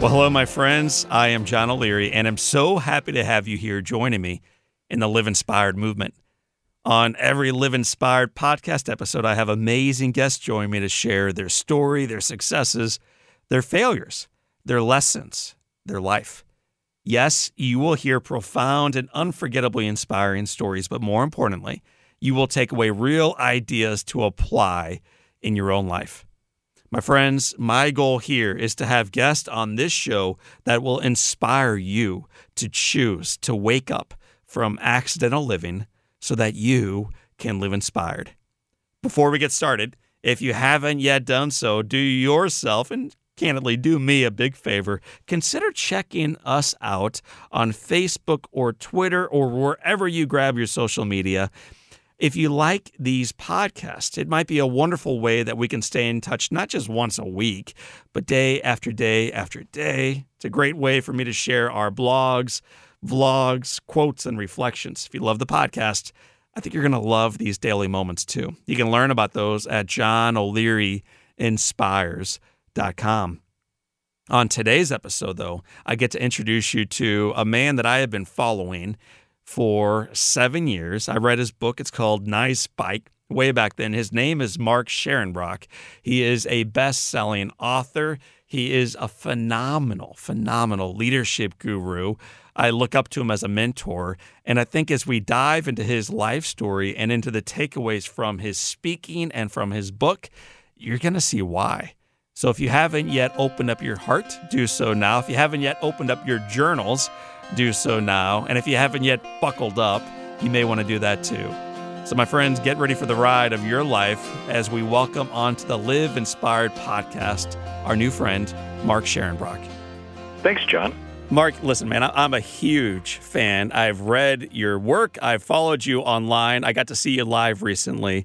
Well, hello, my friends. I am John O'Leary, and I'm so happy to have you here joining me in the Live Inspired movement. On every Live Inspired podcast episode, I have amazing guests join me to share their story, their successes, their failures, their lessons, their life. Yes, you will hear profound and unforgettably inspiring stories, but more importantly, you will take away real ideas to apply in your own life. My friends, my goal here is to have guests on this show that will inspire you to choose to wake up from accidental living so that you can live inspired. Before we get started, if you haven't yet done so, do yourself and candidly do me a big favor. Consider checking us out on Facebook or Twitter or wherever you grab your social media. If you like these podcasts, it might be a wonderful way that we can stay in touch, not just once a week, but day after day after day. It's a great way for me to share our blogs, vlogs, quotes, and reflections. If you love the podcast, I think you're going to love these daily moments too. You can learn about those at johnolearyinspires.com. On today's episode, though, I get to introduce you to a man that I have been following for seven years. I read his book. It's called Nice Bike. Way back then, his name is Mark Scharenbroich. He is a best selling author. He is a phenomenal, phenomenal leadership guru. I look up to him as a mentor. And I think as we dive into his life story and into the takeaways from his speaking and from his book, you're going to see why. So if you haven't yet opened up your heart, do so now. If you haven't yet opened up your journals, do so now. And if you haven't yet buckled up, you may want to do that too. So, my friends, get ready for the ride of your life as we welcome onto the Live Inspired podcast our new friend, Mark Scharenbroich. Thanks, John. Mark, listen, man, I'm a huge fan. I've read your work, I've followed you online. I got to see you live recently.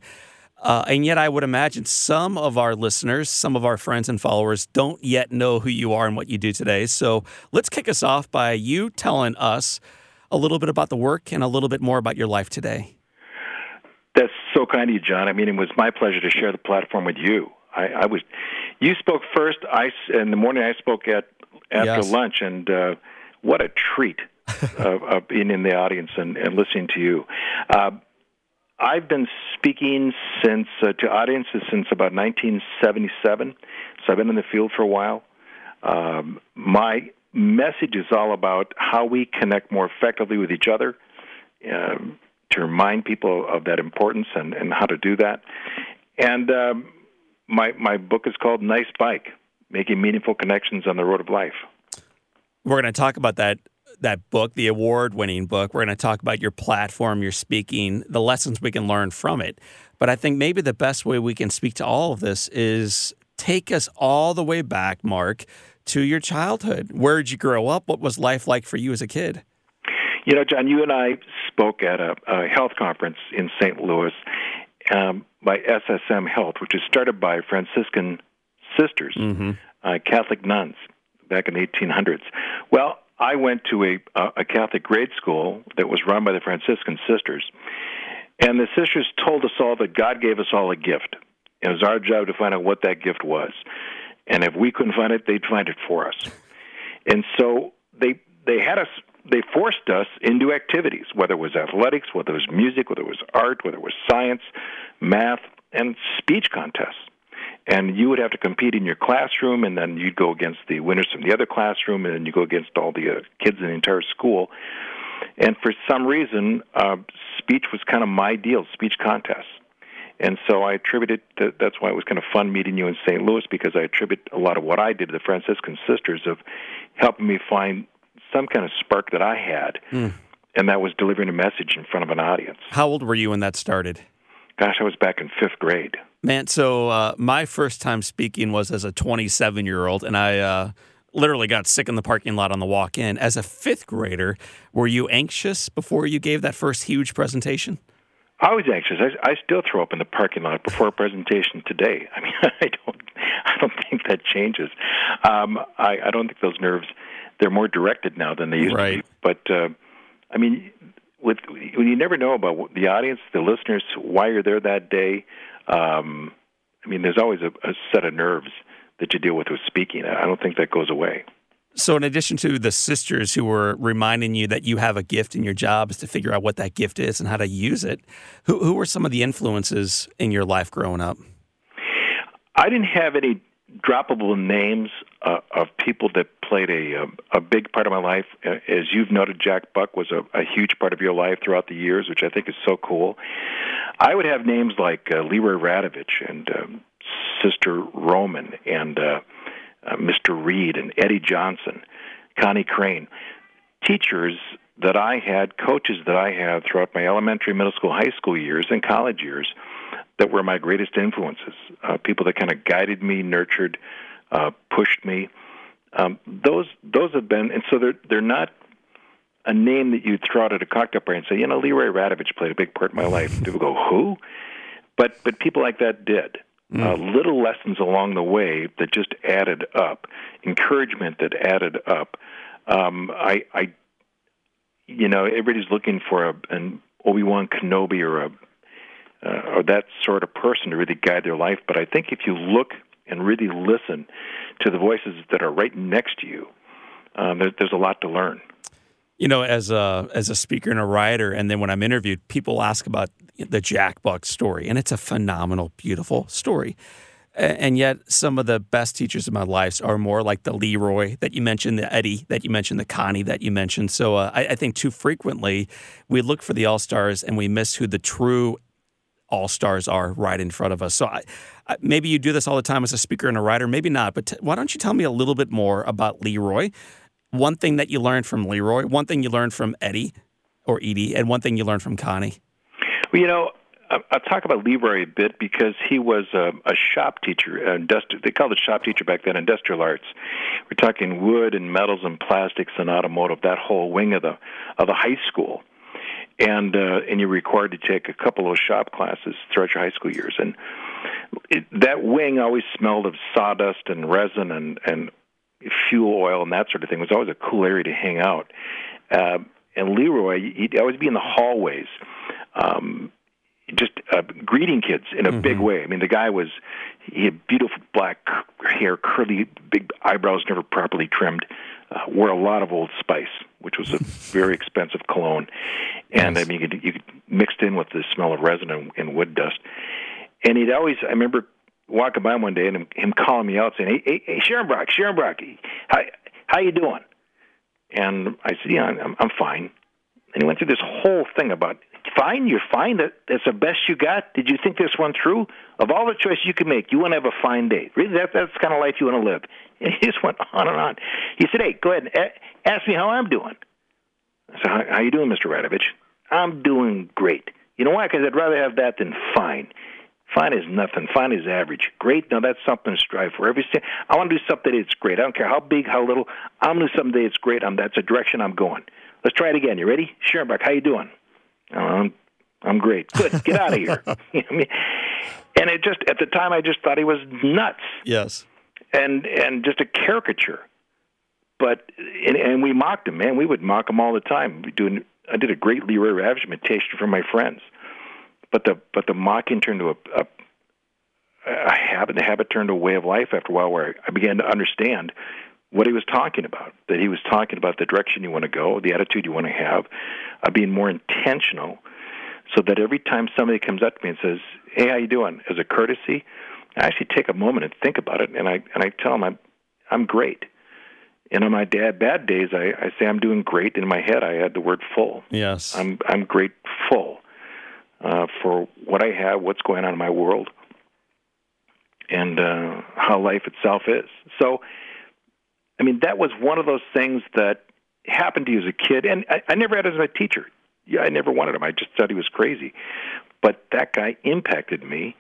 Uh, and yet, I would imagine some of our listeners, some of our friends and followers don't yet know who you are and what you do today. So let's kick us off by you telling us a little bit about the work and a little bit more about your life today. That's so kind of you, John. I mean, it was my pleasure to share the platform with you. I, I was, you spoke first. I in the morning. I spoke at after Yes. lunch, and uh, what a treat of, of being in the audience and, and listening to you. Uh, I've been speaking since uh, to audiences since about 1977, so I've been in the field for a while. Um, my message is all about how we connect more effectively with each other, um, to remind people of that importance and, and how to do that. And um, my my book is called Nice Bike: Making Meaningful Connections on the Road of Life. We're going to talk about that that book, the award-winning book. We're going to talk about your platform, your speaking, the lessons we can learn from it. But I think maybe the best way we can speak to all of this is take us all the way back, Mark, to your childhood. Where did you grow up? What was life like for you as a kid? You know, John, you and I spoke at a, a health conference in St. Louis um, by SSM Health, which is started by Franciscan sisters, uh, Catholic nuns, back in the 1800s. Well, I went to a, a Catholic grade school that was run by the Franciscan sisters, and the sisters told us all that God gave us all a gift. It was our job to find out what that gift was, and if we couldn't find it, they'd find it for us. And so they they had us they forced us into activities, whether it was athletics, whether it was music, whether it was art, whether it was science, math, and speech contests. And you would have to compete in your classroom, and then you'd go against the winners from the other classroom, and then you go against all the uh, kids in the entire school. And for some reason, uh, speech was kind of my deal, speech contests. And so I attributed to, that's why it was kind of fun meeting you in St. Louis because I attribute a lot of what I did to the Franciscan sisters of helping me find some kind of spark that I had, and that was delivering a message in front of an audience. How old were you when that started? Gosh, I was back in fifth grade. Man, so uh, my first time speaking was as a 27 year old, and I uh, literally got sick in the parking lot on the walk in. As a fifth grader, were you anxious before you gave that first huge presentation? I was anxious. I, I still throw up in the parking lot before a presentation today. I mean, I don't, I don't think that changes. Um, I, I don't think those nerves, they're more directed now than they used right. to be. But uh, I mean, with when you never know about the audience, the listeners, why you're there that day. Um, I mean, there's always a, a set of nerves that you deal with with speaking. I don't think that goes away. So, in addition to the sisters who were reminding you that you have a gift and your job is to figure out what that gift is and how to use it, who, who were some of the influences in your life growing up? I didn't have any droppable names uh, of people that played a, a um, a big part of my life. Uh, as you've noted, Jack Buck was a, a huge part of your life throughout the years, which I think is so cool. I would have names like uh, Leroy Radovich and um, Sister Roman and uh, uh, Mr. Reed and Eddie Johnson, Connie Crane, teachers that I had, coaches that I had throughout my elementary, middle school, high school years, and college years that were my greatest influences. Uh, people that kind of guided me, nurtured, uh, pushed me. Um, those those have been, and so they're they're not a name that you'd throw out at a cocktail party and say, you know, Leroy Radovich played a big part in my life. People go, who? But but people like that did. Mm. Uh, little lessons along the way that just added up, encouragement that added up. Um, I, I, you know, everybody's looking for a, an Obi Wan Kenobi or a uh, or that sort of person to really guide their life. But I think if you look and really listen to the voices that are right next to you, um, there, there's a lot to learn. You know, as a as a speaker and a writer, and then when I'm interviewed, people ask about the Jack Buck story, and it's a phenomenal, beautiful story. And yet, some of the best teachers of my life are more like the Leroy that you mentioned, the Eddie that you mentioned, the Connie that you mentioned. So uh, I, I think too frequently we look for the all stars and we miss who the true all stars are right in front of us. So I, I, maybe you do this all the time as a speaker and a writer, maybe not. But t- why don't you tell me a little bit more about Leroy? One thing that you learned from Leroy, one thing you learned from Eddie or Edie, and one thing you learned from Connie. Well, you know, I'll talk about Leroy a bit because he was a, a shop teacher. Uh, Industri- they called it shop teacher back then, industrial arts. We're talking wood and metals and plastics and automotive. That whole wing of the of the high school, and uh, and you're required to take a couple of shop classes throughout your high school years. And it, that wing always smelled of sawdust and resin and and fuel oil and that sort of thing. It was always a cool area to hang out. Uh, and Leroy, he'd always be in the hallways. Um, just uh, greeting kids in a mm-hmm. big way. I mean, the guy was he had beautiful black hair, curly, big eyebrows, never properly trimmed. Uh, wore a lot of Old Spice, which was a very expensive cologne, and. I mean, you could, you could mixed in with the smell of resin and, and wood dust. And he'd always, I remember walking by him one day and him, him calling me out saying, "Hey, hey, hey Scharenbroich, Sharon Brock, how how you doing?" And I said, "Yeah, I'm, I'm fine." And he went through this whole thing about fine, you're fine. That that's the best you got. Did you think this one through? Of all the choices you can make, you want to have a fine day. Really, that that's the kind of life you want to live. And he just went on and on. He said, "Hey, go ahead and ask me how I'm doing." I said, "How, how you doing, Mr. Radovich?" "I'm doing great." You know why? Because I'd rather have that than fine. Fine is nothing. Fine is average. Great, now that's something to strive for. Every I want to do something that's great. I don't care how big, how little. I'm going to do something that's great. I'm, that's a direction I'm going. Let's try it again. You ready? Buck. How you doing? Oh, I'm I'm great. Good. Get out of here. and it just at the time I just thought he was nuts. Yes. And and just a caricature. But and, and we mocked him, man. We would mock him all the time. We doing I did a great Leroy Radovich imitation for my friends. But the but the mocking turned to a, a a habit. The habit turned to a way of life after a while, where I began to understand what he was talking about. That he was talking about the direction you want to go, the attitude you want to have, uh, being more intentional, so that every time somebody comes up to me and says, "Hey, how you doing?" as a courtesy, I actually take a moment and think about it, and I and I tell them I'm I'm great. And on my dad bad days, I, I say I'm doing great. In my head, I add the word full. Yes, I'm I'm grateful uh, for what I have, what's going on in my world, and uh, how life itself is. So I mean, that was one of those things that happened to you as a kid, and I, I never had it as a teacher. Yeah, I never wanted him. I just thought he was crazy. But that guy impacted me.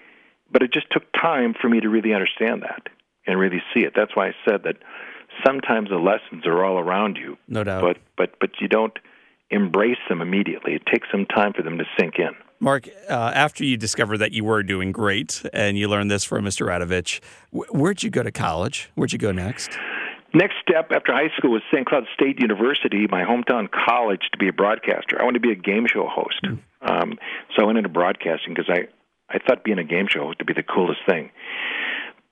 But it just took time for me to really understand that and really see it. That's why I said that sometimes the lessons are all around you. No doubt. But but but you don't embrace them immediately. It takes some time for them to sink in. Mark, uh, after you discovered that you were doing great and you learned this from Mr. Radovich, where'd you go to college? Where'd you go next? Next step after high school was St. Cloud State University, my hometown college, to be a broadcaster. I wanted to be a game show host. Mm. Um, so I went into broadcasting because I, I thought being a game show host would be the coolest thing.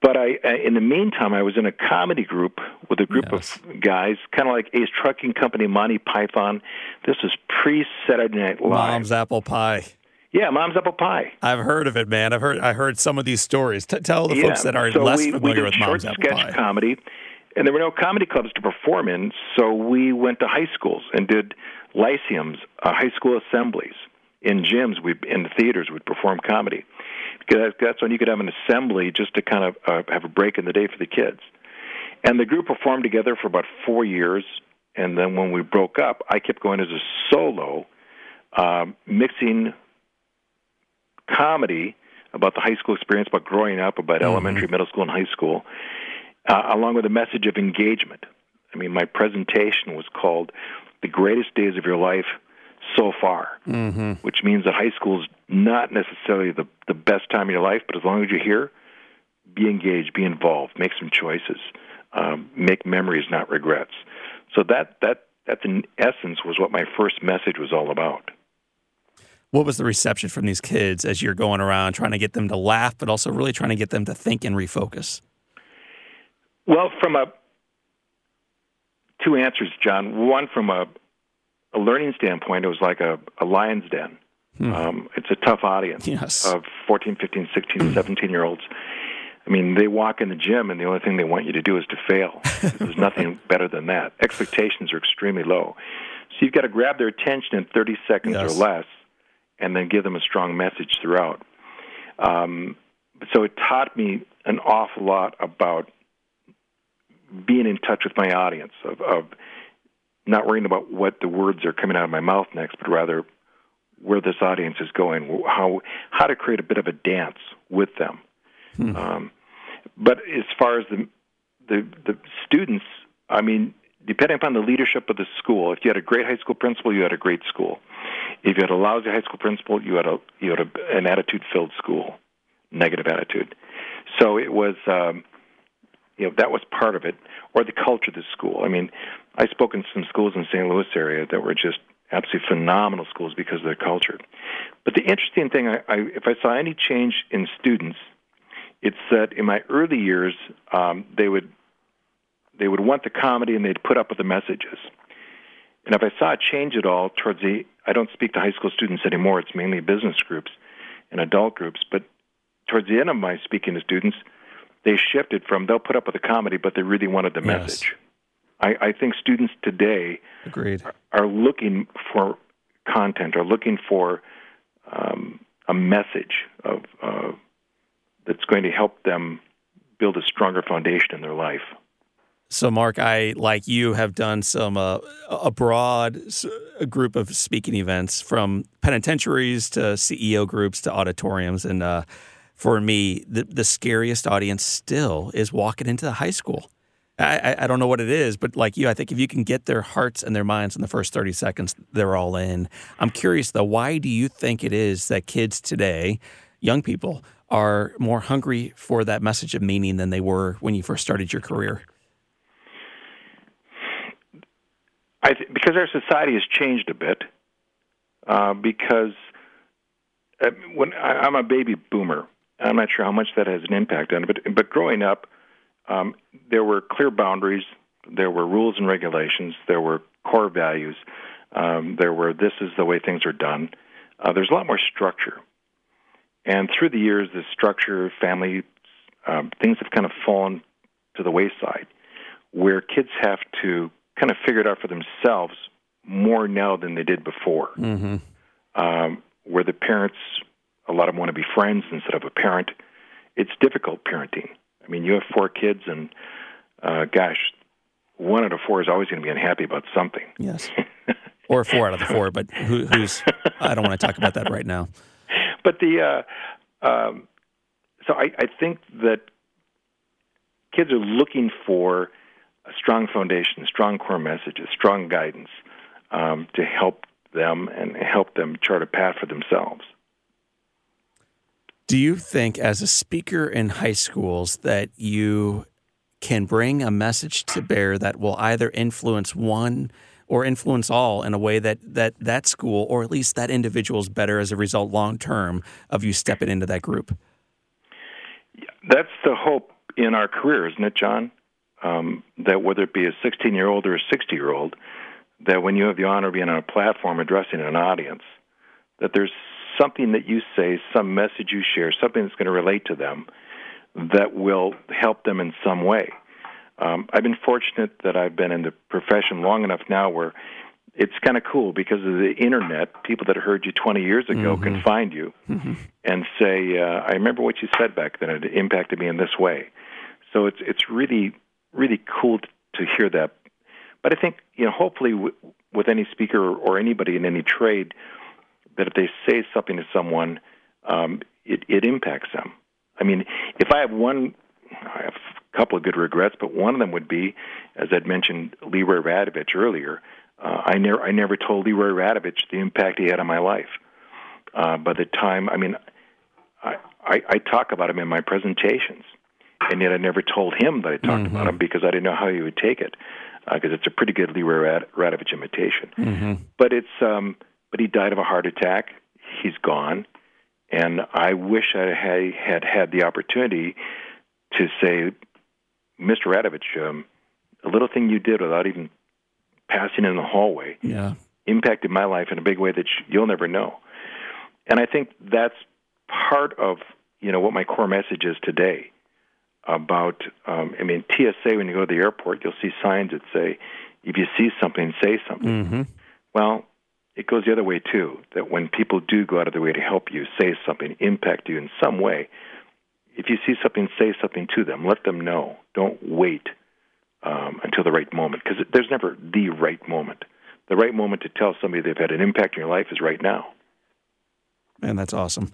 But I, in the meantime, I was in a comedy group with a group yes. of guys, kind of like Ace Trucking Company, Monty Python. This was pre Saturday Night Live. Mom's Apple Pie. Yeah, Mom's Apple Pie. I've heard of it, man. I've heard I heard some of these stories. T- tell the yeah. folks that are so less we, familiar we with Mom's Apple sketch Pie. comedy, and there were no comedy clubs to perform in, so we went to high schools and did lyceums, uh, high school assemblies. In gyms, we in the theaters, we'd perform comedy that's when you could have an assembly just to kind of uh, have a break in the day for the kids. And the group performed together for about four years, and then when we broke up, I kept going as a solo, um, mixing comedy about the high school experience, about growing up, about mm-hmm. elementary, middle school, and high school, uh, along with a message of engagement. I mean, my presentation was called "The Greatest Days of Your Life." So far, mm-hmm. which means that high school is not necessarily the the best time of your life, but as long as you're here, be engaged, be involved, make some choices, um, make memories, not regrets. So that that that in essence was what my first message was all about. What was the reception from these kids as you're going around trying to get them to laugh, but also really trying to get them to think and refocus? Well, from a two answers, John. One from a a learning standpoint, it was like a, a lion's den. Hmm. Um, it's a tough audience yes. of 14, 15, 16, 17 year olds. I mean, they walk in the gym, and the only thing they want you to do is to fail. There's nothing better than that. Expectations are extremely low. So you've got to grab their attention in 30 seconds yes. or less, and then give them a strong message throughout. Um, so it taught me an awful lot about being in touch with my audience, of, of not worrying about what the words are coming out of my mouth next, but rather where this audience is going, how how to create a bit of a dance with them. Hmm. Um, but as far as the, the the students, I mean, depending upon the leadership of the school, if you had a great high school principal, you had a great school. If you had a lousy high school principal, you had a you had a, an attitude-filled school, negative attitude. So it was, um, you know, that was part of it, or the culture of the school. I mean, I spoke in some schools in the St. Louis area that were just absolutely phenomenal schools because of their culture. But the interesting thing, I, I, if I saw any change in students, it's that in my early years, um, they would they would want the comedy and they'd put up with the messages. And if I saw a change at all towards the, I don't speak to high school students anymore. It's mainly business groups and adult groups. But towards the end of my speaking to students, they shifted from they'll put up with the comedy, but they really wanted the yes. message. I, I think students today Agreed. Are, are looking for content, are looking for um, a message of uh, that's going to help them build a stronger foundation in their life. So, Mark, I like you have done some uh, a broad a group of speaking events from penitentiaries to CEO groups to auditoriums, and uh, for me, the the scariest audience still is walking into the high school. I, I don't know what it is, but like you, I think if you can get their hearts and their minds in the first 30 seconds, they're all in. I'm curious though, why do you think it is that kids today, young people, are more hungry for that message of meaning than they were when you first started your career? I th- because our society has changed a bit. Uh, because uh, when I, I'm a baby boomer, I'm not sure how much that has an impact on it. But but growing up, um, there were clear boundaries, there were rules and regulations, there were core values, um, there were this is the way things are done. Uh, there's a lot more structure. And through the years, the structure, family, um, things have kind of fallen to the wayside, where kids have to kind of figure it out for themselves more now than they did before. Mm-hmm. Um, where the parents, a lot of them want to be friends instead of a parent. It's difficult parenting. I mean, you have four kids, and uh, gosh, one out of four is always going to be unhappy about something. Yes. or four out of the four, but who, who's? I don't want to talk about that right now. But the uh, um, so I, I think that kids are looking for a strong foundation, strong core messages, strong guidance um, to help them and help them chart a path for themselves. Do you think, as a speaker in high schools, that you can bring a message to bear that will either influence one or influence all in a way that that that school or at least that individual is better as a result long term of you stepping into that group? That's the hope in our career, isn't it, John? Um, that whether it be a 16 year old or a 60 year old, that when you have the honor of being on a platform addressing an audience, that there's something that you say, some message you share, something that's going to relate to them that will help them in some way. Um, I've been fortunate that I've been in the profession long enough now where it's kind of cool because of the internet. People that heard you 20 years ago mm-hmm. can find you mm-hmm. and say, uh, "I remember what you said back then. It impacted me in this way." So it's it's really really cool to hear that. But I think you know, hopefully, w- with any speaker or anybody in any trade, that if they say something to someone, um, it, it impacts them. I mean, if I have one, I have a couple of good regrets, but one of them would be, as I'd mentioned, Leroy Radovich earlier. Uh, I never, I never told Leroy Radovich the impact he had on my life. Uh, by the time, I mean, I, I, I talk about him in my presentations, and yet I never told him that I talked mm-hmm. about him because I didn't know how he would take it, because uh, it's a pretty good Leroy Rad- Radovich imitation. Mm-hmm. But it's, um, but he died of a heart attack. He's gone, and I wish I had had, had the opportunity to say, Mr. Radovich, um, a little thing you did without even passing in the hallway yeah. impacted my life in a big way that you'll never know. And I think that's part of you know what my core message is today about. Um, I mean, TSA when you go to the airport, you'll see signs that say, "If you see something, say something." Mm-hmm. Well, it goes the other way too. That when people do go out of their way to help you, say something, impact you in some way, if you see something, say something to them. Let them know. Don't wait um, until the right moment because there's never the right moment. The right moment to tell somebody they've had an impact in your life is right now. Man, that's awesome.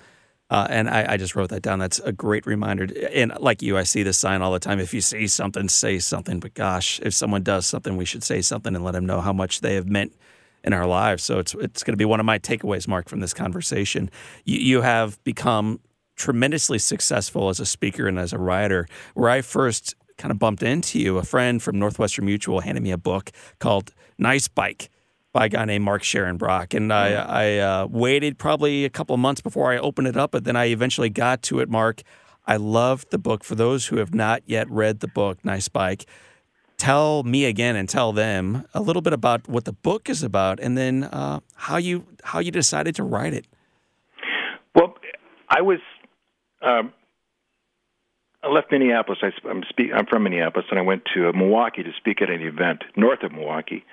Uh, and I, I, just wrote that down. That's a great reminder. And like you, I see this sign all the time. If you see something, say something. But gosh, if someone does something, we should say something and let them know how much they have meant in our lives. So it's it's going to be one of my takeaways, Mark, from this conversation. You, you have become tremendously successful as a speaker and as a writer. Where I first kind of bumped into you, a friend from Northwestern Mutual handed me a book called Nice Bike by a guy named Mark Scharenbroich. And I, I uh, waited probably a couple of months before I opened it up, but then I eventually got to it, Mark. I loved the book. For those who have not yet read the book, Nice Bike, tell me again and tell them a little bit about what the book is about, and then uh, how you how you decided to write it. Well, I was. Um, I left Minneapolis. I, am speak, I'm from Minneapolis, and I went to Milwaukee to speak at an event north of Milwaukee.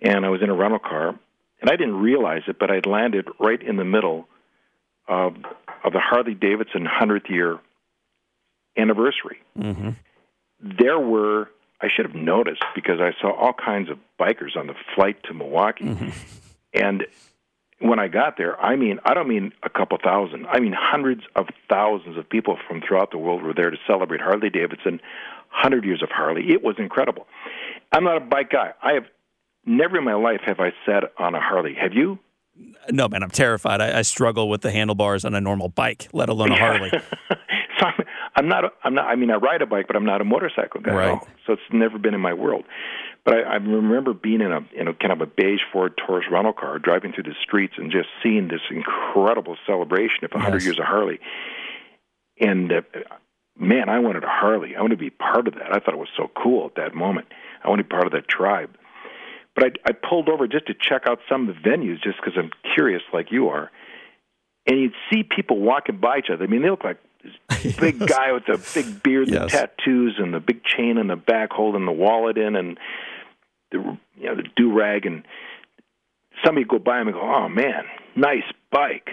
And I was in a rental car, and I didn't realize it, but I'd landed right in the middle of of the Harley Davidson hundredth year anniversary. Mm-hmm. There were I should have noticed because I saw all kinds of bikers on the flight to Milwaukee. Mm-hmm. And when I got there, I mean, I don't mean a couple thousand. I mean hundreds of thousands of people from throughout the world were there to celebrate Harley Davidson, 100 years of Harley. It was incredible. I'm not a bike guy. I have never in my life have I sat on a Harley. Have you? No, man, I'm terrified. I, I struggle with the handlebars on a normal bike, let alone a Harley. I'm not. I'm not. I mean, I ride a bike, but I'm not a motorcycle guy. Right. So it's never been in my world. But I, I remember being in a in a kind of a beige Ford Taurus rental car, driving through the streets, and just seeing this incredible celebration of 100 yes. years of Harley. And uh, man, I wanted a Harley. I wanted to be part of that. I thought it was so cool at that moment. I wanted to be part of that tribe. But I, I pulled over just to check out some of the venues, just because I'm curious, like you are. And you'd see people walking by each other. I mean, they look like big guy with the big beard, yes. the tattoos, and the big chain in the back, holding the wallet in, and the you know the do rag, and somebody would go by him and go, "Oh man, nice bike,"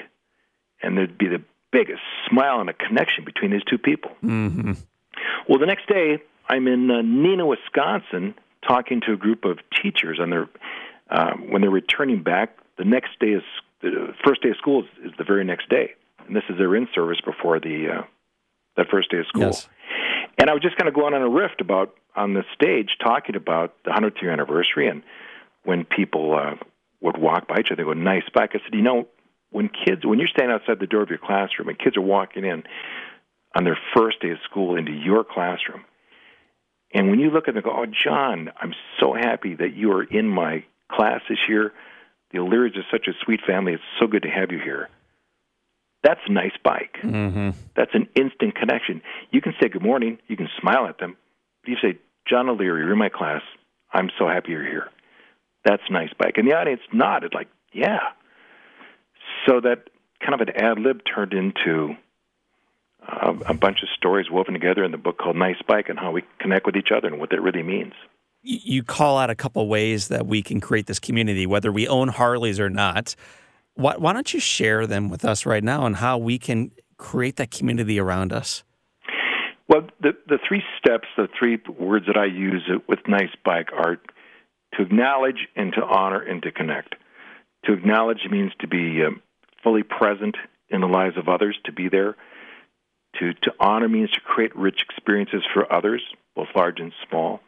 and there'd be the biggest smile and a connection between these two people. Mm-hmm. Well, the next day, I'm in uh, Neenah, Wisconsin, talking to a group of teachers, and they're uh, when they're returning back. The next day is the first day of school is, is the very next day and this is their in service before the uh, that first day of school. Yes. And I was just kind of going on a rift about on the stage talking about the 100th year anniversary and when people uh, would walk by each other, they go, nice bike. I said, you know, when kids, when you're standing outside the door of your classroom and kids are walking in on their first day of school into your classroom, and when you look at them and go, oh, John, I'm so happy that you are in my class this year. The O'Learys is such a sweet family. It's so good to have you here. That's a nice bike. Mm-hmm. That's an instant connection. You can say good morning. You can smile at them. You say, John O'Leary, you're in my class. I'm so happy you're here. That's a nice bike. And the audience nodded, like, yeah. So that kind of an ad lib turned into uh, a bunch of stories woven together in the book called Nice Bike and how we connect with each other and what that really means. You call out a couple ways that we can create this community, whether we own Harleys or not. Why, why don't you share them with us right now and how we can create that community around us? Well, the, the three steps, the three words that I use with Nice Bike are to acknowledge and to honor and to connect. To acknowledge means to be um, fully present in the lives of others, to be there. To, to honor means to create rich experiences for others, both large and small.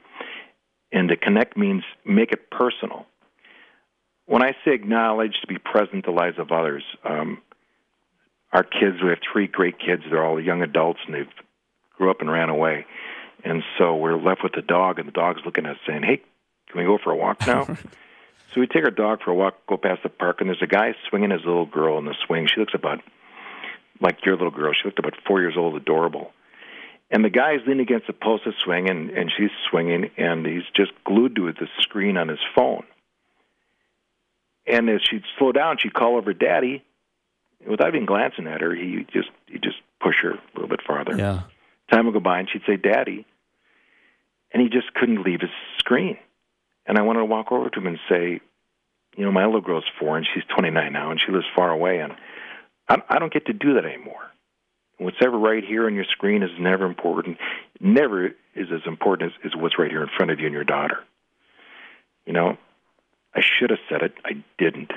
And to connect means make it personal. When I say acknowledge, to be present in the lives of others, um, our kids, we have three great kids. They're all young adults, and they've grew up and ran away. And so we're left with the dog, and the dog's looking at us saying, "Hey, can we go for a walk now?" so we take our dog for a walk, go past the park, and there's a guy swinging his little girl in the swing. She looks about like your little girl. She looked about four years old, adorable. And the guy's leaning against the post of swing, and, and she's swinging, and he's just glued to the screen on his phone. And as she'd slow down, she'd call over Daddy. Without even glancing at her, he just he just push her a little bit farther. Yeah. Time would go by, and she'd say, "Daddy," and he just couldn't leave his screen. And I wanted to walk over to him and say, "You know, my little girl's four, and she's 29 now, and she lives far away, and I, I don't get to do that anymore. What's ever right here on your screen is never important. Never is as important as, as what's right here in front of you and your daughter. You know, I should have said it. I didn't.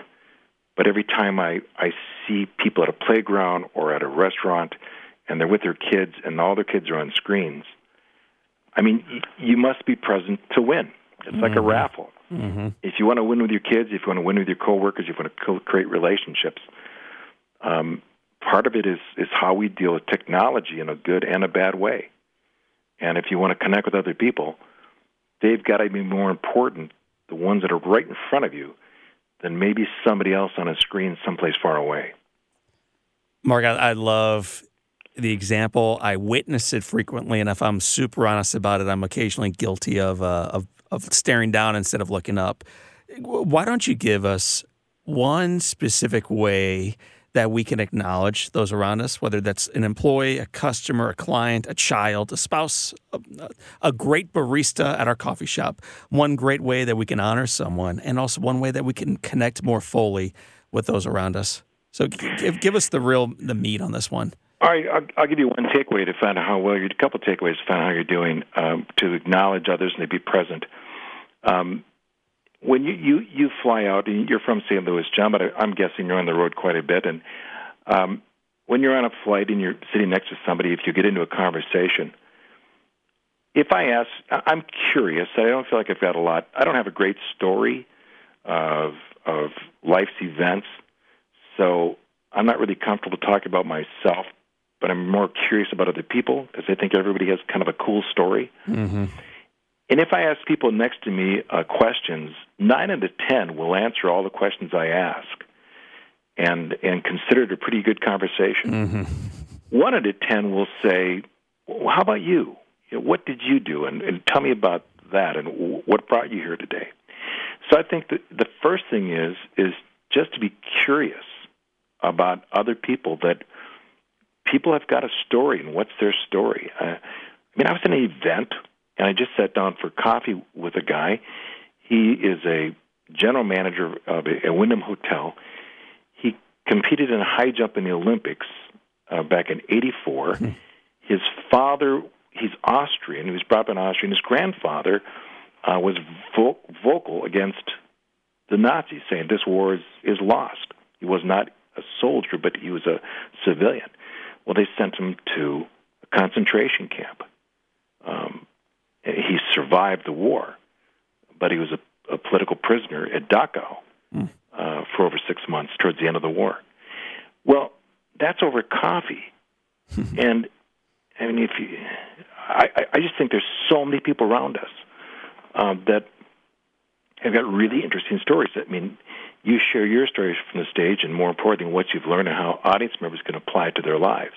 But every time I, I see people at a playground or at a restaurant and they're with their kids and all their kids are on screens, I mean, y- you must be present to win. It's mm-hmm. like a mm-hmm. raffle. Mm-hmm. If you want to win with your kids, if you want to win with your coworkers, if you want to co- create relationships, um, part of it is is how we deal with technology in a good and a bad way. And if you want to connect with other people, they've got to be more important, the ones that are right in front of you, than maybe somebody else on a screen someplace far away. Mark, I, I love the example. I witness it frequently, and if I'm super honest about it, I'm occasionally guilty of uh, of, of staring down instead of looking up. Why don't you give us one specific way? That we can acknowledge those around us, whether that's an employee, a customer, a client, a child, a spouse, a, a, great barista at our coffee shop. One great way that we can honor someone, and also one way that we can connect more fully with those around us. So, give, give us the real the meat on this one. All right, I'll, I'll give you one takeaway to find out how well you're. A couple takeaways to find out how you're doing. Um, to acknowledge others and to be present. Um, when you, you, you fly out, and you're from St. Louis, John, but I, I'm guessing you're on the road quite a bit. And um, when you're on a flight and you're sitting next to somebody, if you get into a conversation, if I ask, I'm curious. I don't feel like I've got a lot. I don't have a great story of of life's events, so I'm not really comfortable talking about myself. But I'm more curious about other people because I think everybody has kind of a cool story. Mm-hmm. And if I ask people next to me uh, questions, nine out of ten will answer all the questions I ask, and and consider it a pretty good conversation. Mm-hmm. One out of ten will say, well, "How about you? you know, what did you do? And, and tell me about that. And what brought you here today?" So I think that the first thing is is just to be curious about other people. That people have got a story, and what's their story? Uh, I mean, I was in an event and I just sat down for coffee with a guy. He is a general manager of a, a Wyndham Hotel. He competed in high jump in the Olympics uh, back in '84. Hmm. His father, he's Austrian. He was brought up in Austria. And his grandfather uh, was vo- vocal against the Nazis, saying this war is, is lost. He was not a soldier, but he was a civilian. Well, they sent him to a concentration camp Um, he survived the war, but he was a, a political prisoner at Dachau mm. uh, for over six months towards the end of the war. Well, that's over coffee, and I mean, if you, I, I just think there's so many people around us um, that have got really interesting stories. I mean, you share your stories from the stage, and more importantly, what you've learned and how audience members can apply it to their lives.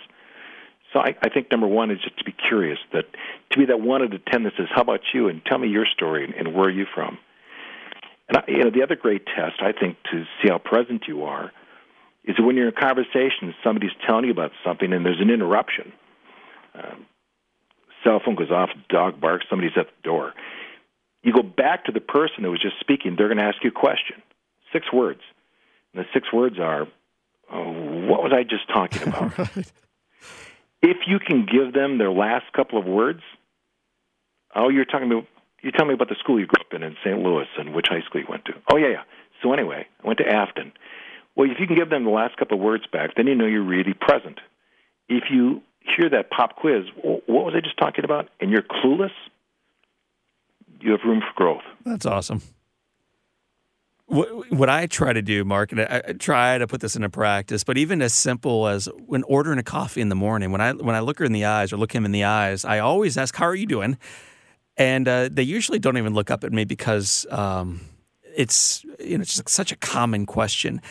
So I, I think number one is just to be curious. That to be that one of the ten that says, "How about you?" and tell me your story and, and where are you from. And I, you know, the other great test I think to see how present you are is when you're in a conversation, somebody's telling you about something, and there's an interruption. Um, cell phone goes off, dog barks, somebody's at the door. You go back to the person that was just speaking. They're going to ask you a question, six words, and the six words are, oh, "What was I just talking about?" right if you can give them their last couple of words, oh, you're talking about, you tell me about the school you grew up in in St. Louis and which high school you went to. Oh, yeah, yeah. So anyway, I went to Afton. Well, if you can give them the last couple of words back, then you know you're really present. If you hear that pop quiz, what was I just talking about? And you're clueless, you have room for growth. That's awesome. What, what I try to do, Mark, and I, I try to put this into practice, but even as simple as when ordering a coffee in the morning, when I when I look her in the eyes or look him in the eyes, I always ask, "How are you doing?" And uh, they usually don't even look up at me because um, it's you know it's just such a common question.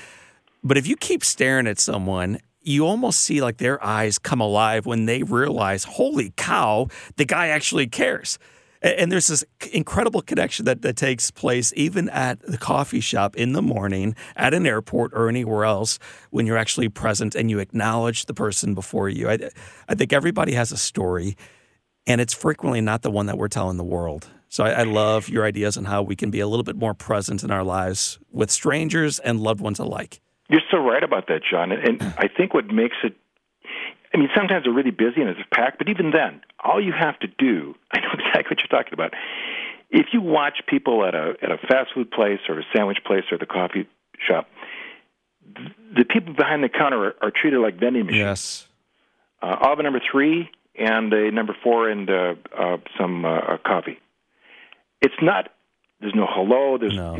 But if you keep staring at someone, you almost see like their eyes come alive when they realize, "Holy cow, the guy actually cares." And there's this incredible connection that, that takes place even at the coffee shop in the morning, at an airport, or anywhere else when you're actually present and you acknowledge the person before you. I, I think everybody has a story, and it's frequently not the one that we're telling the world. So I, I love your ideas on how we can be a little bit more present in our lives with strangers and loved ones alike. You're so right about that, John. And I think what makes it I mean, sometimes they're really busy and it's packed, but even then, all you have to do, I know exactly what you're talking about. If you watch people at a at a fast food place or a sandwich place or the coffee shop, the people behind the counter are, are treated like vending machines. Yes. Uh, I'll have a number three and a number four and uh, uh, some uh, coffee. It's not. There's no hello. There's no.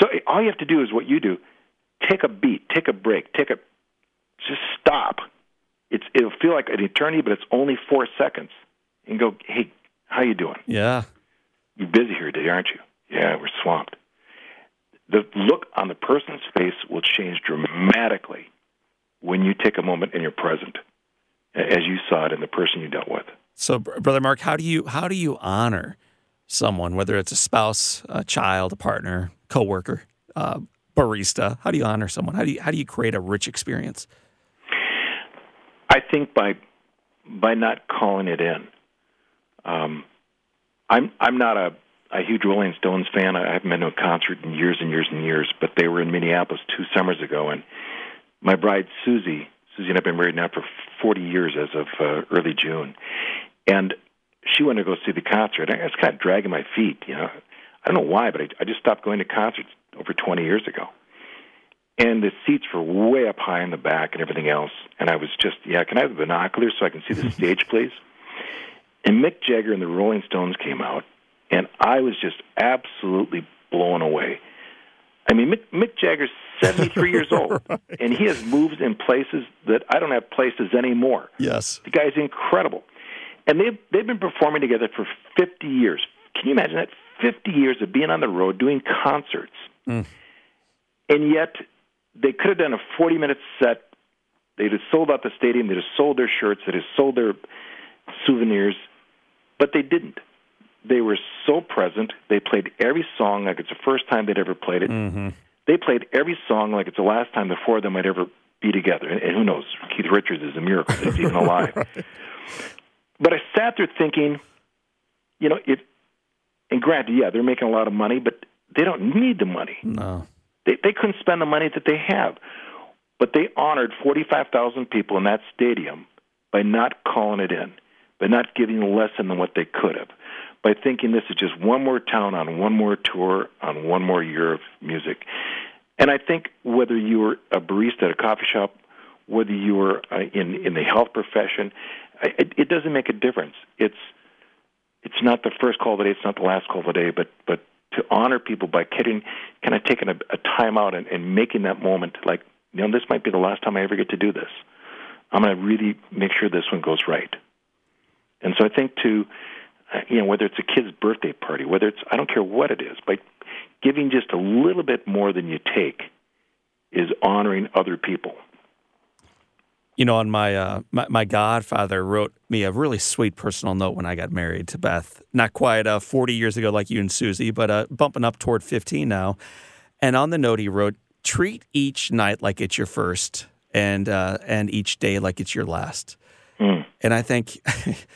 so all you have to do is what you do: take a beat, take a break, take a just stop it's it'll feel like an eternity, but it's only four seconds. And go, hey, how you doing? Yeah, you're busy here today, aren't you? Yeah, we're swamped. The look on the person's face will change dramatically when you take a moment and you're present, as you saw it in the person you dealt with. So, brother Mark, how do you how do you honor someone, whether it's a spouse, a child, a partner, coworker, uh, barista? How do you honor someone? How do you how do you create a rich experience? I think by by not calling it in. Um, I'm I'm not a, a huge Rolling Stones fan. I haven't been to a concert in years and years and years, but they were in Minneapolis two summers ago, and my bride Susie, Susie and I've been married now for 40 years as of uh, early June, and she wanted to go see the concert. I was kind of dragging my feet, you know. I don't know why, but I, I just stopped going to concerts over 20 years ago and the seats were way up high in the back and everything else. And I was just, yeah, can I have the binoculars so I can see the stage, please? And Mick Jagger and the Rolling Stones came out, and I was just absolutely blown away. I mean, Mick, Mick Jagger's 73 years old, right. and he has moves in places that I don't have places anymore. Yes. The guy's incredible. And they've, they've been performing together for 50 years. Can you imagine that? 50 years of being on the road doing concerts. Mm. And yet, they could have done a 40 minute set. They'd have sold out the stadium. They'd have sold their shirts. They'd have sold their souvenirs, but they didn't. They were so present. They played every song like it's the first time they'd ever played it. Mm-hmm. They played every song like it's the last time the four of them might ever be together. And, and who knows? Keith Richards is a miracle that he's even alive. right. But I sat there thinking, you know, it. And granted, yeah, they're making a lot of money, but they don't need the money. No. They, they couldn't spend the money that they have. But they honored 45,000 people in that stadium by not calling it in, by not giving less than what they could have, by thinking this is just one more town on one more tour on one more year of music. And I think whether you were a barista at a coffee shop, whether you were uh, in in the health profession, it, it doesn't make a difference. It's it's not the first call of the day, it's not the last call of the day, but but to honor people by getting kind of taking a, a time out and, and making that moment like you know this might be the last time I ever get to do this. I'm going to really make sure this one goes right. And so I think to uh, you know whether it's a kid's birthday party, whether it's I don't care what it is, but giving just a little bit more than you take is honoring other people. You know, on my, uh, my, my godfather wrote me a really sweet personal note when I got married to Beth. Not quite uh, 40 years ago, like you and Susie, but uh, bumping up toward 15 now. And on the note, he wrote, "Treat each night like it's your first, and uh, and each day like it's your last." Mm. And I think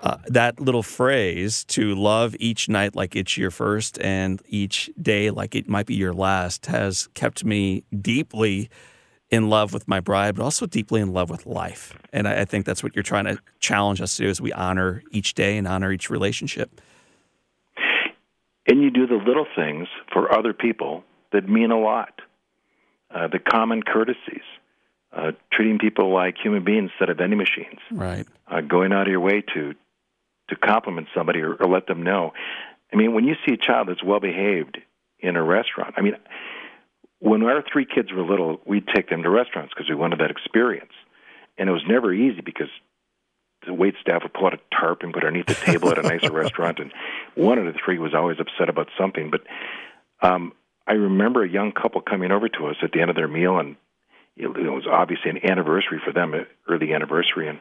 uh, that little phrase to love each night like it's your first and each day like it might be your last has kept me deeply in love with my bride, but also deeply in love with life. And I, I think that's what you're trying to challenge us to do: as we honor each day and honor each relationship. And you do the little things for other people that mean a lot. Uh, the common courtesies, uh, treating people like human beings instead of vending machines. Right. Uh, going out of your way to to compliment somebody or, or let them know. I mean, when you see a child that's well behaved in a restaurant, I mean, when our three kids were little, we'd take them to restaurants because we wanted that experience. And it was never easy because the wait staff would pull out a tarp and put it underneath the table at a nicer restaurant, and one of the three was always upset about something. But um, I remember a young couple coming over to us at the end of their meal, and it was obviously an anniversary for them, an early anniversary, and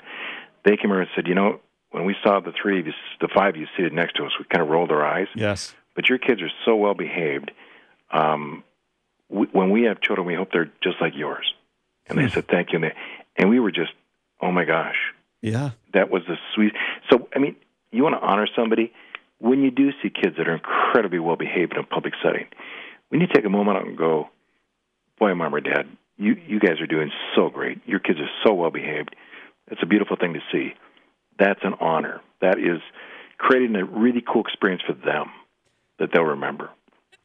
they came over and said, "You know, when we saw the three of you, the five of you seated next to us, we kind of rolled our eyes. Yes. But your kids are so well behaved. Um, we, when we have children, we hope they're just like yours. And they hmm. said thank you, and, they, and we were just, oh my gosh, yeah, that was the sweet. So I mean, you want to honor somebody when you do see kids that are incredibly well behaved in a public setting. When you take a moment out and go, boy, mom or dad, you you guys are doing so great. Your kids are so well behaved. It's a beautiful thing to see. That's an honor. That is creating a really cool experience for them that they'll remember.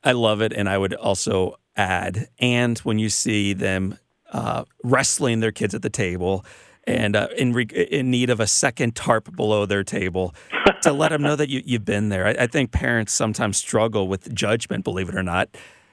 I love it, and I would also add, and when you see them uh, wrestling their kids at the table and uh, in, re- in need of a second tarp below their table to let them know that you, you've been there. I, I, think parents sometimes struggle with judgment, believe it or not,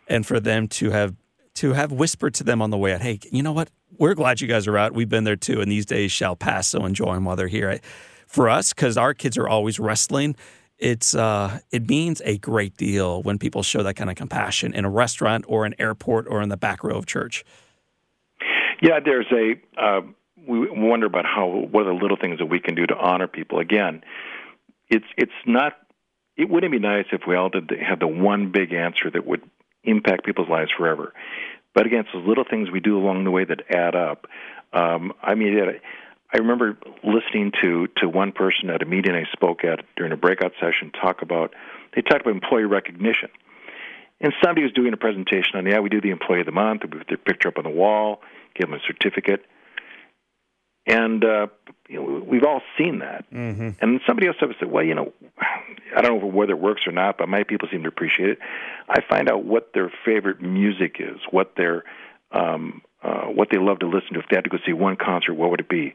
and for them to have to have whispered to them on the way out, "Hey, you know what? We're glad you guys are out. We've been there too, and these days shall pass. So enjoy them while they're here." I, for us, because our kids are always wrestling, it's uh, it means a great deal when people show that kind of compassion in a restaurant or an airport or in the back row of church. Yeah, there's a uh, we wonder about how what are the little things that we can do to honor people. Again, it's it's not. It wouldn't be nice if we all did the, had the one big answer that would impact people's lives forever. But again, it's those little things we do along the way that add up. Um, I mean, I remember listening to to one person at a meeting I spoke at during a breakout session talk about they talked about employee recognition. And somebody was doing a presentation on yeah, we do the employee of the month, we put their picture up on the wall, give them a certificate. And uh, you know, we've all seen that. Mm-hmm. And somebody else said, "Well, you know, I don't know whether it works or not, but my people seem to appreciate it. I find out what their favorite music is, what their um, uh, what they love to listen to. If they had to go see one concert, what would it be?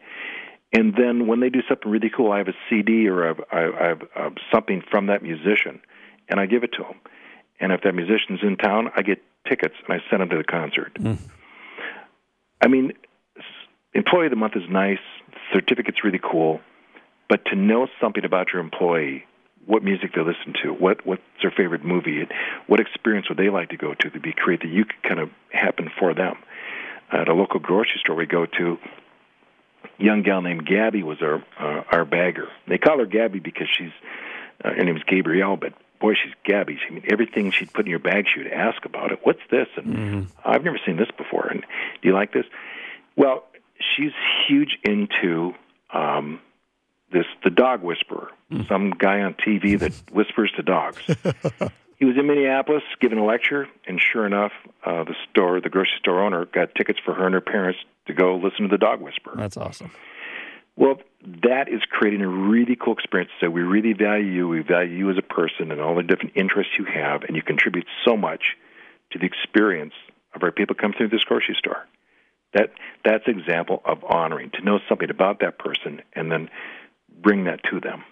And then when they do something really cool, I have a CD or I have, I have uh, something from that musician, and I give it to them. And if that musician's in town, I get tickets and I send them to the concert. Mm. I mean, employee of the month is nice. Certificate's really cool, but to know something about your employee, what music they listen to, what what's their favorite movie, what experience would they like to go to to be create that you could kind of happen for them at a local grocery store we go to. Young gal named Gabby was our uh, our bagger. They call her Gabby because she's uh, her name is Gabrielle, but boy, she's Gabby. I mean, everything she'd put in your bag, she would ask about it. What's this? And mm-hmm. I've never seen this before. And do you like this? Well, she's huge into um, this the dog whisperer, mm. some guy on TV that whispers to dogs. he was in Minneapolis giving a lecture, and sure enough, uh, the store, the grocery store owner, got tickets for her and her parents to go listen to the dog whisperer. That's awesome. Well, that is creating a really cool experience. So we really value you. We value you as a person and all the different interests you have, and you contribute so much to the experience of our people come through this grocery store. That that's example of honoring to know something about that person and then bring that to them.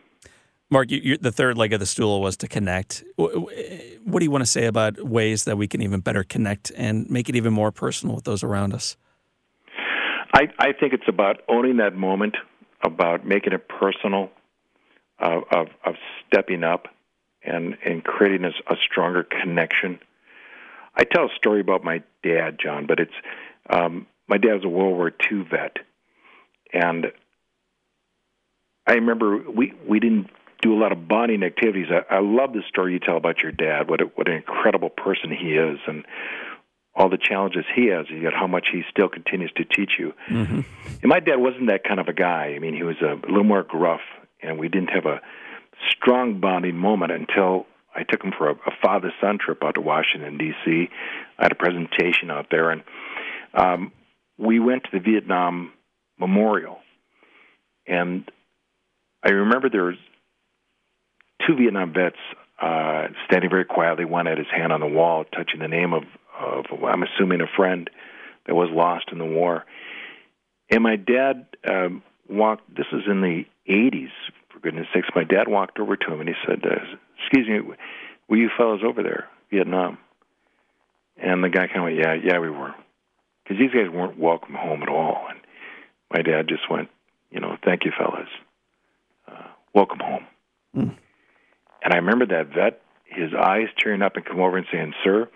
Mark, you, the third leg of the stool was to connect. What do you want to say about ways that we can even better connect and make it even more personal with those around us? I, I think it's about owning that moment, about making it personal, uh, of, of stepping up and, and creating a, a stronger connection. I tell a story about my dad, John, but it's um, my dad was a World War II vet, and I remember we we didn't do a lot of bonding activities. I, I love the story you tell about your dad. What a, what an incredible person he is, and all the challenges he has, yet how much he still continues to teach you. Mm-hmm. And my dad wasn't that kind of a guy. I mean, he was a, little more gruff, and we didn't have a strong bonding moment until I took him for a, a father-son trip out to Washington D.C. I had a presentation out there, and um, we went to the Vietnam Memorial, and I remember there was two Vietnam vets uh, standing very quietly. One had his hand on the wall, touching the name of, of I'm assuming a friend that was lost in the war. And my dad um, walked. This was in the 80s, for goodness sakes. My dad walked over to him and he said, uh, "Excuse me, were you fellows over there, Vietnam?" And the guy kind of went, "Yeah, yeah, we were," because these guys weren't welcome home at all. And my dad just went, "You know, thank you, fellas. Uh, welcome home." Mm. And I remember that vet, his eyes tearing up and come over and saying, Sir,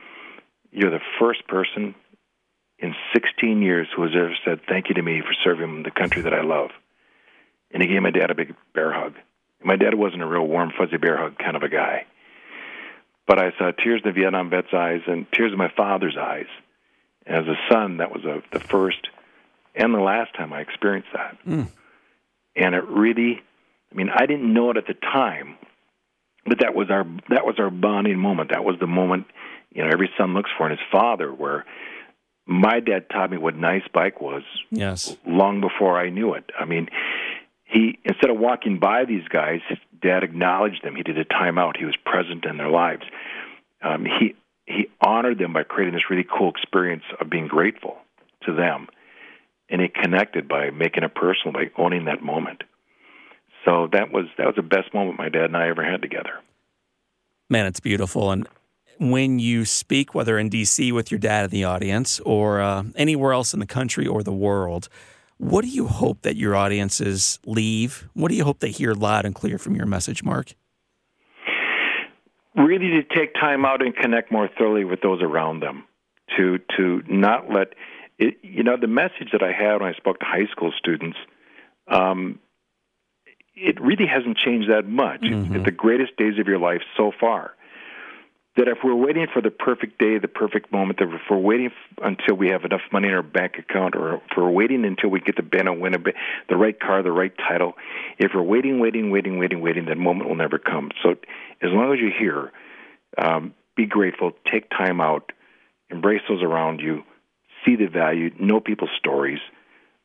you're the first person in 16 years who has ever said thank you to me for serving the country that I love. And he gave my dad a big bear hug. My dad wasn't a real warm, fuzzy bear hug kind of a guy. But I saw tears in the Vietnam vet's eyes and tears in my father's eyes. As a son, that was a, the first and the last time I experienced that. Mm. And it really, I mean, I didn't know it at the time, but that was our that was our bonding moment. That was the moment you know every son looks for in his father. Where my dad taught me what nice bike was. Yes. Long before I knew it. I mean, he instead of walking by these guys, his dad acknowledged them. He did a timeout. He was present in their lives. Um, he he honored them by creating this really cool experience of being grateful to them, and he connected by making it personal, by owning that moment. So that was that was the best moment my dad and I ever had together. Man, it's beautiful. And when you speak, whether in D.C. with your dad in the audience or uh, anywhere else in the country or the world, what do you hope that your audiences leave? What do you hope they hear loud and clear from your message, Mark? Really, to take time out and connect more thoroughly with those around them. To to not let it, you know the message that I had when I spoke to high school students. Um, it really hasn't changed that much. Mm-hmm. the greatest days of your life so far. That if we're waiting for the perfect day, the perfect moment, that if we're waiting until we have enough money in our bank account, or if we're waiting until we get the Ben and win a, the right car, the right title, if we're waiting, waiting, waiting, waiting, waiting, that moment will never come. So as long as you're here, um, be grateful, take time out, embrace those around you, see the value, know people's stories,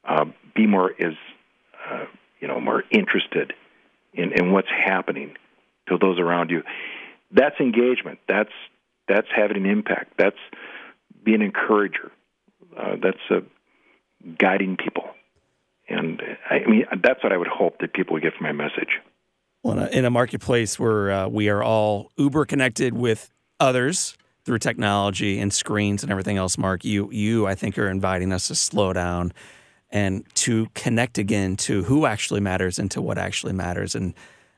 uh, be more as uh, you know, more interested in, in what's happening to those around you. That's engagement. That's that's having an impact. That's being an encourager. Uh, that's uh, guiding people. And I, mean, that's what I would hope that people would get from my message. Well, in a, in a marketplace where uh, we are all uber connected with others through technology and screens and everything else, Mark, you you I think are inviting us to slow down and to connect again to who actually matters and to what actually matters. And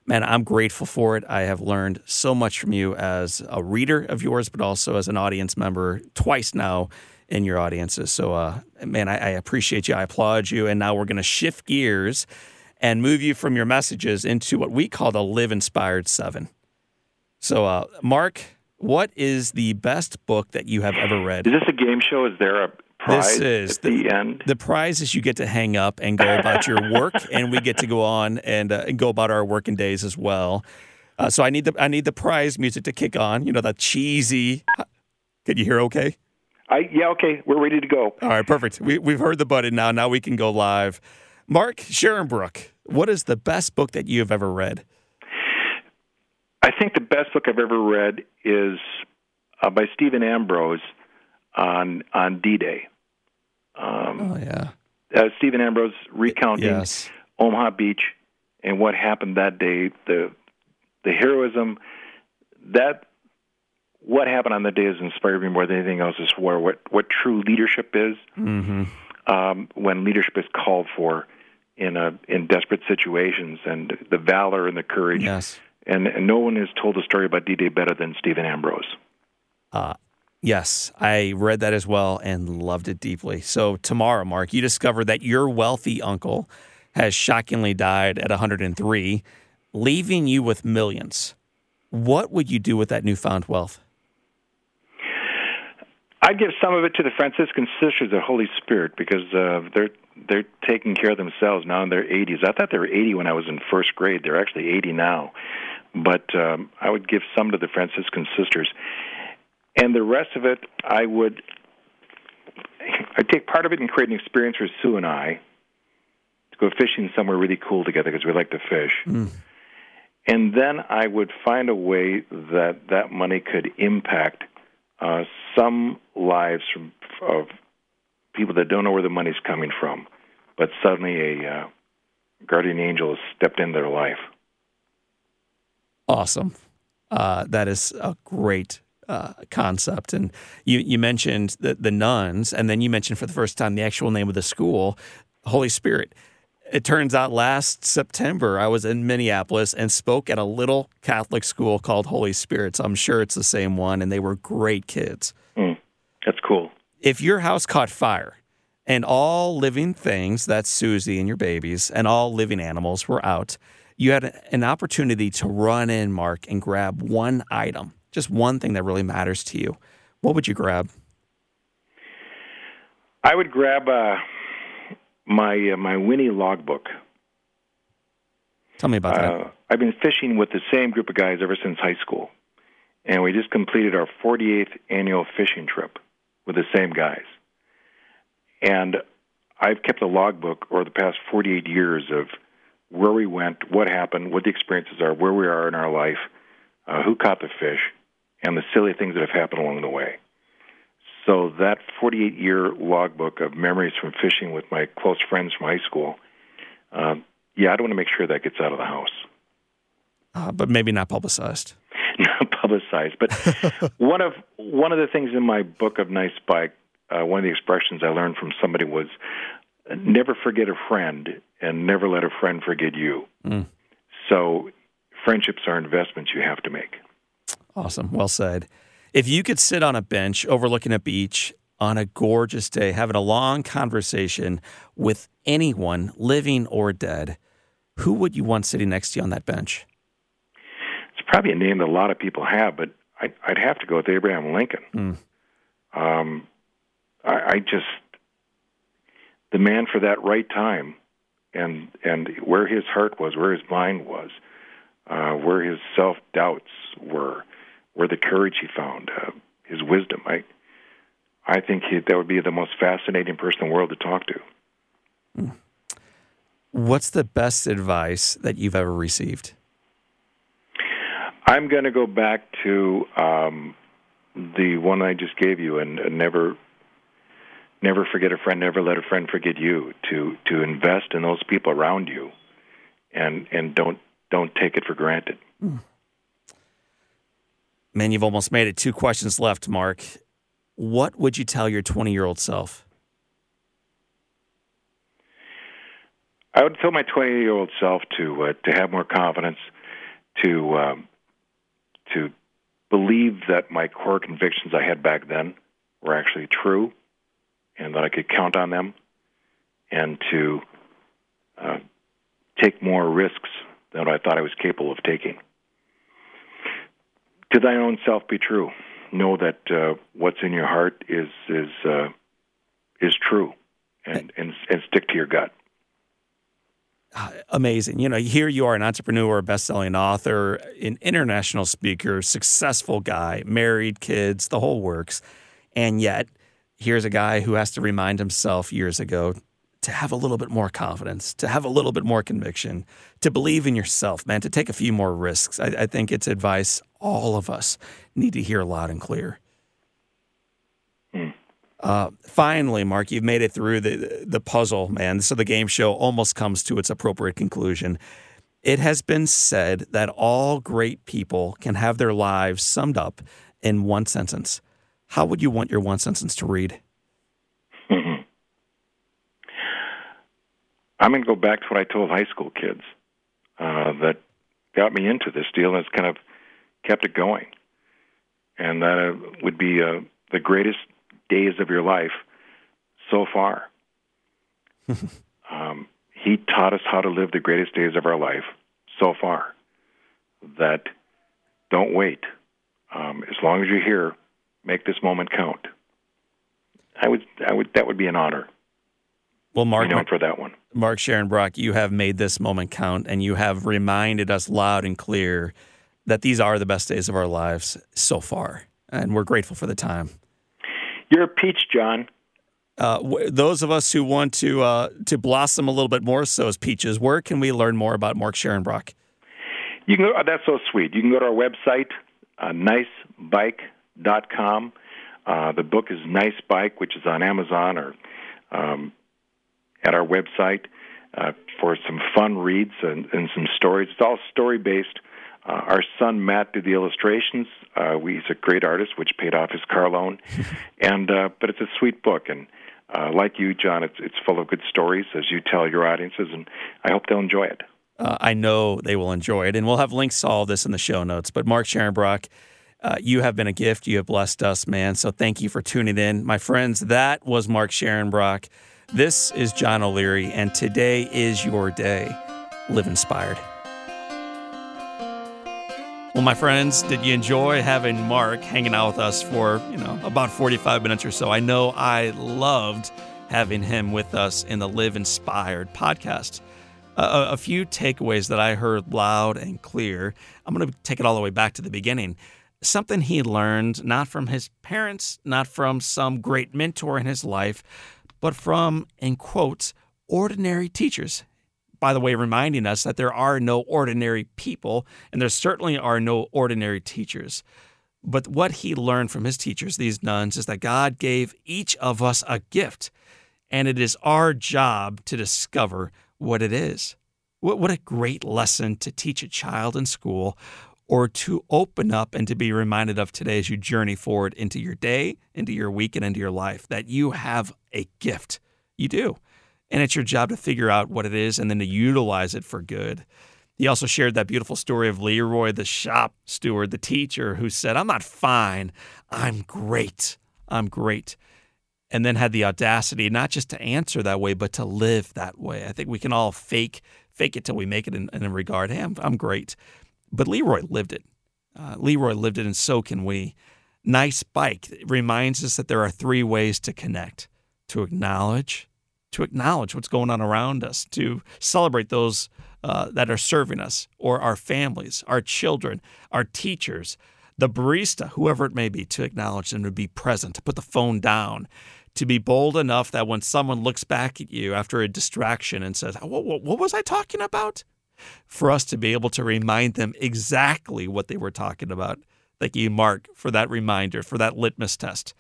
man, I'm grateful for it. I have learned so much from you as a reader of yours, but also as an audience member twice now in your audiences. So, uh, man, I, I appreciate you. I applaud you. And now we're going to shift gears and move you from your messages into what we call the Live Inspired Seven. So, uh, Mark, what is the best book that you have ever read? Is this a game show? Is there a prize this is the, the, end. The prize is you get to hang up and go about your work, and we get to go on and, uh, and go about our working days as well. Uh, so I need the I need the prize music to kick on. You know that cheesy. Can you hear? Okay. I yeah okay. We're ready to go. All right, perfect. We we've heard the button now. Now we can go live. Mark Scharenbroich, what is the best book that you have ever read? I think the best book I've ever read is uh, by Stephen Ambrose on on D-Day. Um, oh yeah. Uh, Stephen Ambrose recounting yes. Omaha Beach and what happened that day, the the heroism that what happened on the day has inspired me more than anything else is where what what true leadership is Mm-hmm. um, when leadership is called for in a in desperate situations and the valor and the courage Yes. and, and no one has told the story about D-Day better than Stephen Ambrose. Uh, yes, I read that as well and loved it deeply. So tomorrow, Mark, you discover that your wealthy uncle has shockingly died at 103, leaving you with millions. What would you do with that newfound wealth? I'd give some of it to the Franciscan Sisters of Holy Spirit because uh, they're they're taking care of themselves now in their 80s. I thought they were 80 when I was in first grade. They're actually 80 now, but um, I would give some to the Franciscan Sisters, and the rest of it I would I'd take part of it and create an experience for Sue and I to go fishing somewhere really cool together because we like to fish. And then I would find a way that that money could impact uh, some lives from, of people that don't know where the money's coming from, but suddenly a uh, guardian angel has stepped in their life. Awesome. Uh, that is a great uh, concept. And you, you mentioned the, the nuns, and then you mentioned for the first time the actual name of the school, Holy Spirit. It turns out last September, I was in Minneapolis and spoke at a little Catholic school called Holy Spirit. So I'm sure it's the same one, and they were great kids. Mm, that's cool. If your house caught fire and all living things, that's Susie and your babies, and all living animals were out, you had an opportunity to run in, Mark, and grab one item, just one thing that really matters to you. What would you grab? I would grab uh, my uh, my Winnie logbook. Tell me about that. Uh, I've been fishing with the same group of guys ever since high school, and we just completed our 48th annual fishing trip with the same guys. And I've kept a logbook over the past 48 years of where we went, what happened, what the experiences are, where we are in our life, uh, who caught the fish, and the silly things that have happened along the way. So that 48 year logbook of memories from fishing with my close friends from high school, uh, yeah, I'd want to make sure that gets out of the house. Uh, but maybe not publicized. Not publicized, but one of one of the things in my book of Nice Bike, uh, one of the expressions I learned from somebody was, "Never forget a friend, and never let a friend forget you." Mm. So, friendships are investments you have to make. Awesome. Well said. If you could sit on a bench overlooking a beach on a gorgeous day, having a long conversation with anyone, living or dead, who would you want sitting next to you on that bench? It's probably a name that a lot of people have, but I, I'd have to go with Abraham Lincoln. Mm. Um, I, I just the man for that right time, and and where his heart was, where his mind was, uh, where his self doubts were, where the courage he found, uh, his wisdom. I I think he, that would be the most fascinating person in the world to talk to. What's the best advice that you've ever received? I'm going to go back to um, the one I just gave you, and, and never, never forget a friend, never let a friend forget you. To to invest in those people around you, and and don't don't take it for granted. Man, you've almost made it. Two questions left, Mark. What would you tell your 20 year old self? I would tell my 20 year old self to uh, to have more confidence, to um, to believe that my core convictions I had back then were actually true, and that I could count on them, and to uh, take more risks than I thought I was capable of taking. To thine own self be true. Know that uh, what's in your heart is is uh, is true, and, and and stick to your gut. amazing. You know, here you are an entrepreneur, a best-selling author, an international speaker, successful guy, married, kids, the whole works. And yet, here's a guy who has to remind himself years ago to have a little bit more confidence, to have a little bit more conviction, to believe in yourself, man, to take a few more risks. I, I think it's advice all of us need to hear loud and clear. Uh, finally, Mark, you've made it through the the puzzle, man. So the game show almost comes to its appropriate conclusion. It has been said that all great people can have their lives summed up in one sentence. How would you want your one sentence to read? I'm going to go back to what I told high school kids uh, that got me into this deal and it's kind of kept it going. And that uh, would be uh, the greatest days of your life so far. um, he taught us how to live the greatest days of our life so far. That don't wait. Um, as long as you're here, make this moment count. I would, I would, that would be an honor. Well, Mark, known for that one. Mark Scharenbroich, you have made this moment count, and you have reminded us loud and clear that these are the best days of our lives so far, and we're grateful for the time. You're a peach, John. Uh, w- those of us who want to uh, to blossom a little bit more so as peaches, where can we learn more about Mark Scharenbroich? You can go, oh, that's so sweet. You can go to our website, uh, nicebike.com. Uh, the book is Nice Bike, which is on Amazon or um, at our website uh, for some fun reads and, and some stories. It's all story based. Uh, our son Matt did the illustrations. Uh, we, he's a great artist, which paid off his car loan. and uh, but it's a sweet book, and uh, like you, John, it's it's full of good stories as you tell your audiences, and I hope they'll enjoy it. Uh, I know they will enjoy it, and we'll have links to all of this in the show notes. But Mark Scharenbroich, uh, you have been a gift. You have blessed us, man. So thank you for tuning in, my friends. That was Mark Scharenbroich. This is John O'Leary, and today is your day. Live inspired. Well, my friends, did you enjoy having Mark hanging out with us for, you know, about 45 minutes or so? I know I loved having him with us in the Live Inspired podcast. A few takeaways that I heard loud and clear. I'm going to take it all the way back to the beginning. Something he learned not from his parents, not from some great mentor in his life, but from, in quotes, ordinary teachers by the way, reminding us that there are no ordinary people, and there certainly are no ordinary teachers. But what he learned from his teachers, these nuns, is that God gave each of us a gift, and it is our job to discover what it is. What, a great lesson to teach a child in school or to open up and to be reminded of today as you journey forward into your day, into your week, and into your life that you have a gift. You do. And it's your job to figure out what it is and then to utilize it for good. He also shared that beautiful story of Leroy, the shop steward, the teacher, who said, I'm not fine. I'm great. I'm great. And then had the audacity not just to answer that way, but to live that way. I think we can all fake fake it till we make it in, in regard. Hey, I'm, I'm great. But Leroy lived it. Uh, Leroy lived it, and so can we. Nice bike reminds us that there are three ways to connect to acknowledge, to acknowledge what's going on around us, to celebrate those uh, that are serving us, or our families, our children, our teachers, the barista, whoever it may be, to acknowledge them, to be present, to put the phone down, to be bold enough that when someone looks back at you after a distraction and says, What, what, what was I talking about? For us to be able to remind them exactly what they were talking about. Thank you, Mark, for that reminder, for that litmus test.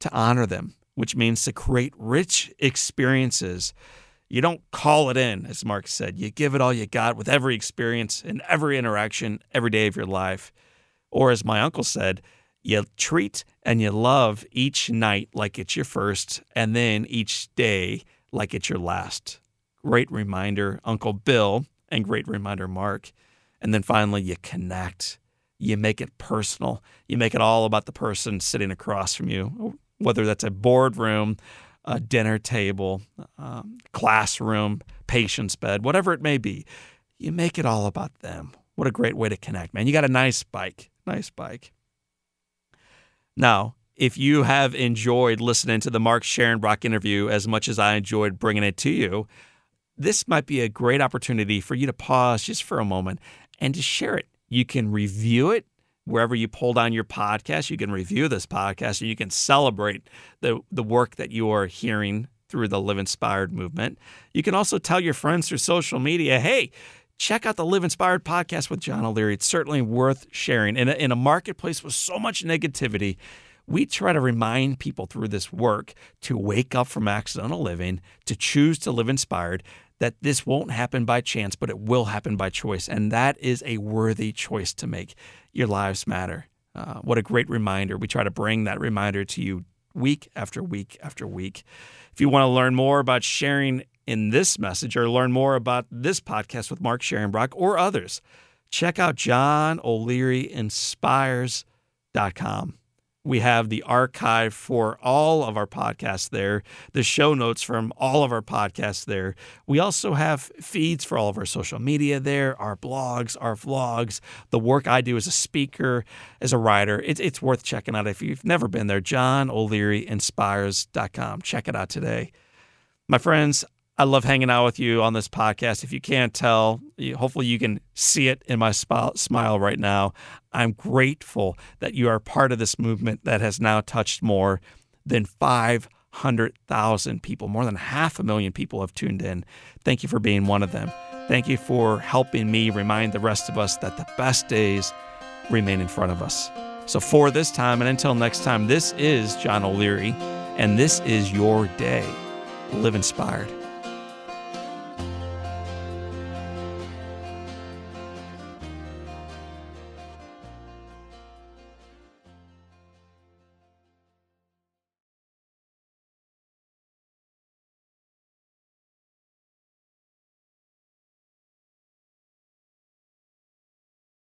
To honor them, which means to create rich experiences. You don't call it in, as Mark said. You give it all you got with every experience and every interaction every day of your life. Or, as my uncle said, you treat and you love each night like it's your first, and then each day like it's your last. Great reminder, Uncle Bill, and great reminder, Mark. And then finally, you connect. You make it personal. You make it all about the person sitting across from you, whether that's a boardroom, a dinner table, um, classroom, patient's bed, whatever it may be. You make it all about them. What a great way to connect, man. You got a nice bike. Nice bike. Now, if you have enjoyed listening to the Mark Scharenbroich interview as much as I enjoyed bringing it to you, this might be a great opportunity for you to pause just for a moment and to share it. You can review it wherever you pull down your podcast, you can review this podcast and you can celebrate the, the work that you are hearing through the Live Inspired movement. You can also tell your friends through social media, hey, check out the Live Inspired podcast with John O'Leary. It's certainly worth sharing. In a, in a marketplace with so much negativity, we try to remind people through this work to wake up from accidental living, to choose to live inspired, that this won't happen by chance, but it will happen by choice. And that is a worthy choice to make. Your lives matter. Uh, what a great reminder. We try to bring that reminder to you week after week after week. If you want to learn more about sharing in this message or learn more about this podcast with Mark Scharenbroich or others, check out John O'Leary Inspires.com. We have the archive for all of our podcasts there, the show notes from all of our podcasts there. We also have feeds for all of our social media there, our blogs, our vlogs, the work I do as a speaker, as a writer. It's, it's worth checking out if you've never been there. John O'Leary Inspires.com. Check it out today. My friends, I love hanging out with you on this podcast. If you can't tell, hopefully you can see it in my smile right now. I'm grateful that you are part of this movement that has now touched more than 500,000 people. More than half a million people have tuned in. Thank you for being one of them. Thank you for helping me remind the rest of us that the best days remain in front of us. So, for this time and until next time, this is John O'Leary, and this is your day. Live inspired.